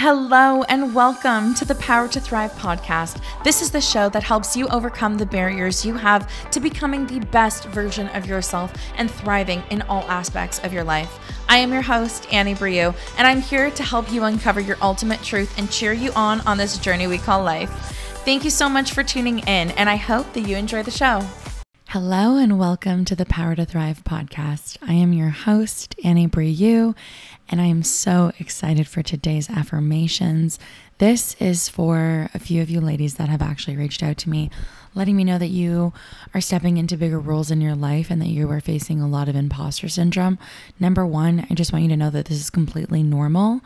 Hello, and welcome to the Power to Thrive podcast. This is the show that helps you overcome the barriers you have to becoming the best version of yourself and thriving in all aspects of your life. I am your host, Annie Brieux, and I'm here to help you uncover your ultimate truth and cheer you on on this journey we call life. Thank you so much for tuning in, and I hope that you enjoy the show. Hello, and welcome to the Power to Thrive podcast. I am your host, Annie Brieux, and I am so excited for today's affirmations. This is for a few of you ladies that have actually reached out to me, letting me know that you are stepping into bigger roles in your life and that you are facing a lot of imposter syndrome. Number one, I just want you to know that this is completely normal.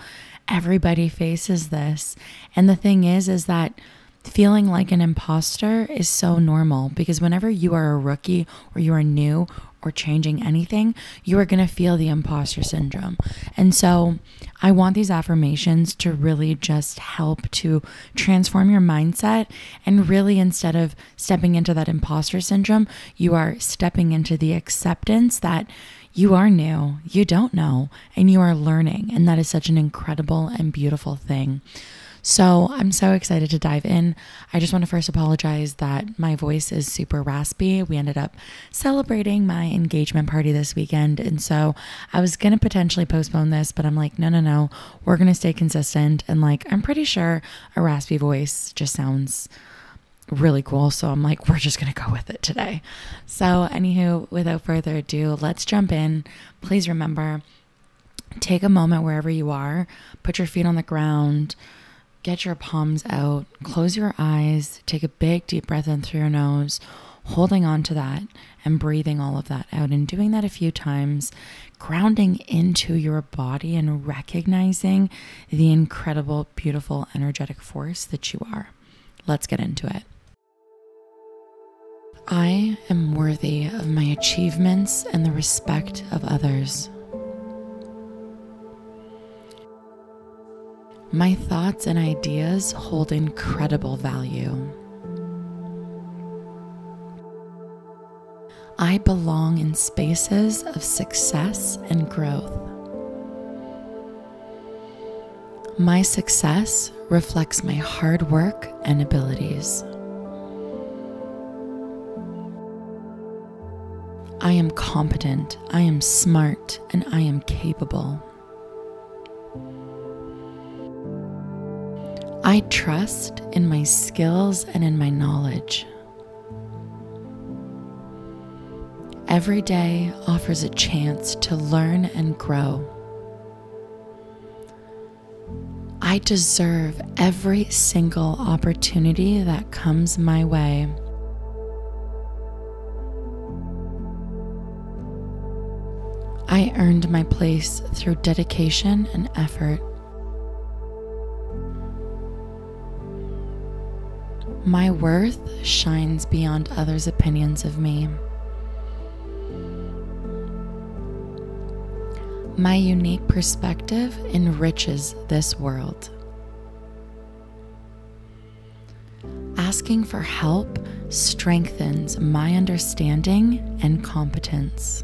Everybody faces this. And the thing is, is that feeling like an imposter is so normal because whenever you are a rookie or you are new or changing anything, you are going to feel the imposter syndrome. And so I want these affirmations to really just help to transform your mindset. And really, instead of stepping into that imposter syndrome, you are stepping into the acceptance that you are new, you don't know, and you are learning. And that is such an incredible and beautiful thing. So I'm so excited to dive in. I just want to first apologize that my voice is super raspy. We ended up celebrating my engagement party this weekend. And so I was going to potentially postpone this, but I'm like, no, no, no. We're going to stay consistent. And like, I'm pretty sure a raspy voice just sounds really cool. So I'm like, we're just going to go with it today. So, anywho, without further ado, let's jump in. Please remember take a moment wherever you are, put your feet on the ground get your palms out, close your eyes, take a big deep breath in through your nose, holding on to that and breathing all of that out and doing that a few times, grounding into your body and recognizing the incredible, beautiful, energetic force that you are. Let's get into it. I am worthy of my achievements and the respect of others. My thoughts and ideas hold incredible value. I belong in spaces of success and growth. My success reflects my hard work and abilities. I am competent, I am smart, and I am capable. I trust in my skills and in my knowledge. Every day offers a chance to learn and grow. I deserve every single opportunity that comes my way. I earned my place through dedication and effort. My worth shines beyond others' opinions of me. My unique perspective enriches this world. Asking for help strengthens my understanding and competence.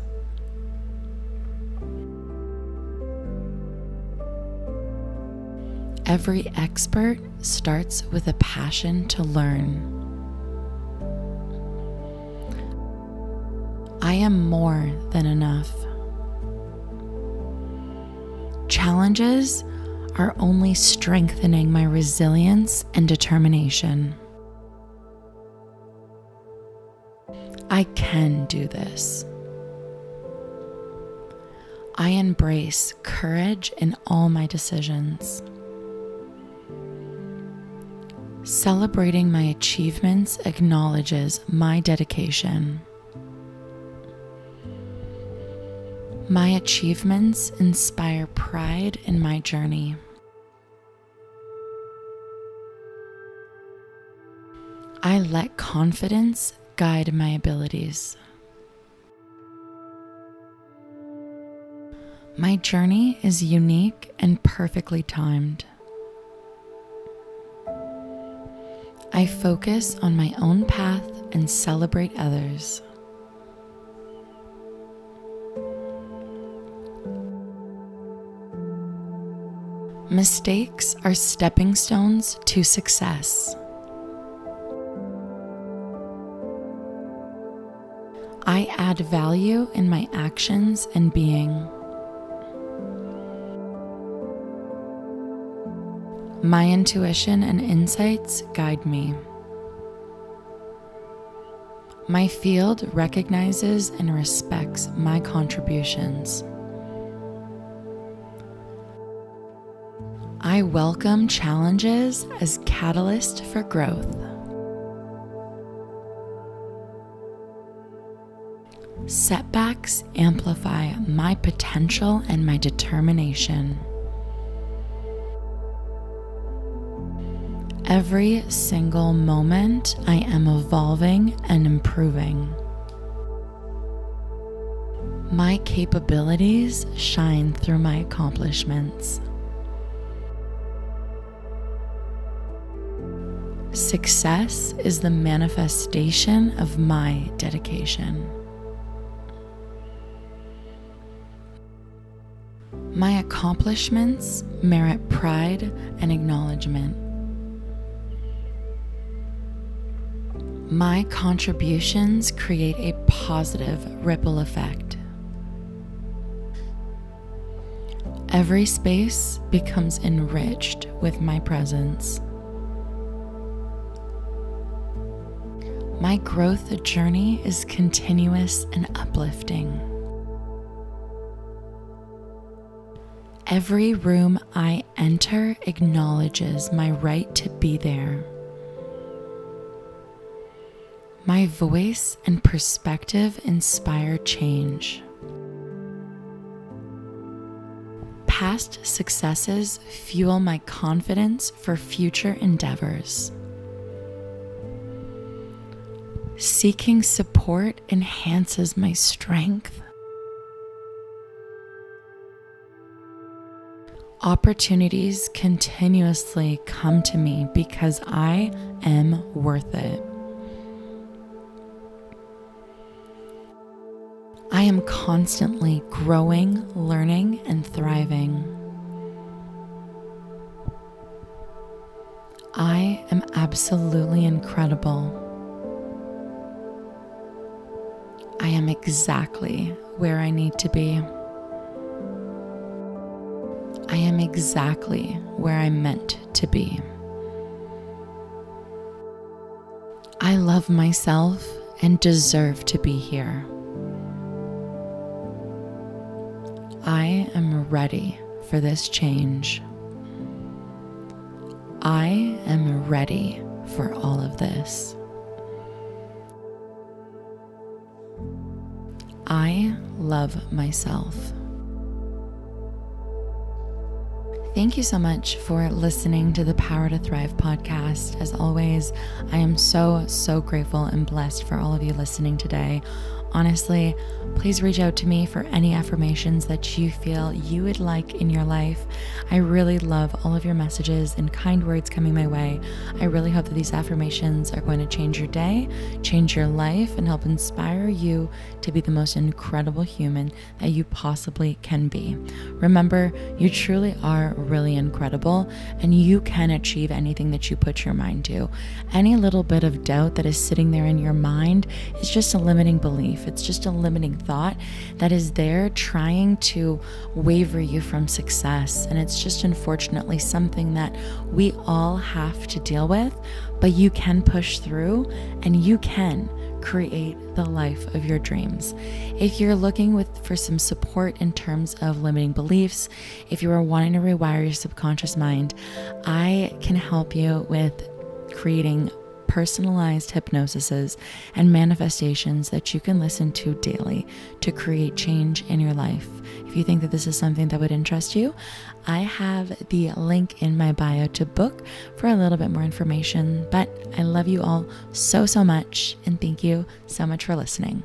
Every expert starts with a passion to learn. I am more than enough. Challenges are only strengthening my resilience and determination. I can do this. I embrace courage in all my decisions. Celebrating my achievements acknowledges my dedication. My achievements inspire pride in my journey. I let confidence guide my abilities. My journey is unique and perfectly timed. I focus on my own path and celebrate others. Mistakes are stepping stones to success. I add value in my actions and being. My intuition and insights guide me. My field recognizes and respects my contributions. I welcome challenges as catalyst for growth. Setbacks amplify my potential and my determination. Every single moment, I am evolving and improving. My capabilities shine through my accomplishments. Success is the manifestation of my dedication. My accomplishments merit pride and acknowledgement. My contributions create a positive ripple effect. Every space becomes enriched with my presence. My growth journey is continuous and uplifting. Every room I enter acknowledges my right to be there. My voice and perspective inspire change. Past successes fuel my confidence for future endeavors. Seeking support enhances my strength. opportunities continuously come to me because I am worth it. I am constantly growing, learning, and thriving. I am absolutely incredible. I am exactly where I need to be. I am exactly where I'm meant to be. I love myself and deserve to be here. I am ready for this change. I am ready for all of this. I love myself. Thank you so much for listening to the Power to Thrive podcast. As always, I am so, so grateful and blessed for all of you listening today. Honestly, please reach out to me for any affirmations that you feel you would like in your life. I really love all of your messages and kind words coming my way. I really hope that these affirmations are going to change your day, change your life, and help inspire you to be the most incredible human that you possibly can be. Remember, you truly are really incredible and you can achieve anything that you put your mind to. Any little bit of doubt that is sitting there in your mind is just a limiting belief belief, it's just a limiting thought that is there trying to waver you from success. And it's just unfortunately something that we all have to deal with, but you can push through and you can create the life of your dreams. If you're looking with for some support in terms of limiting beliefs, if you are wanting to rewire your subconscious mind, I can help you with creating personalized hypnosises and manifestations that you can listen to daily to create change in your life. If you think that this is something that would interest you, I have the link in my bio to book for a little bit more information. But I love you all so, so much, and thank you so much for listening.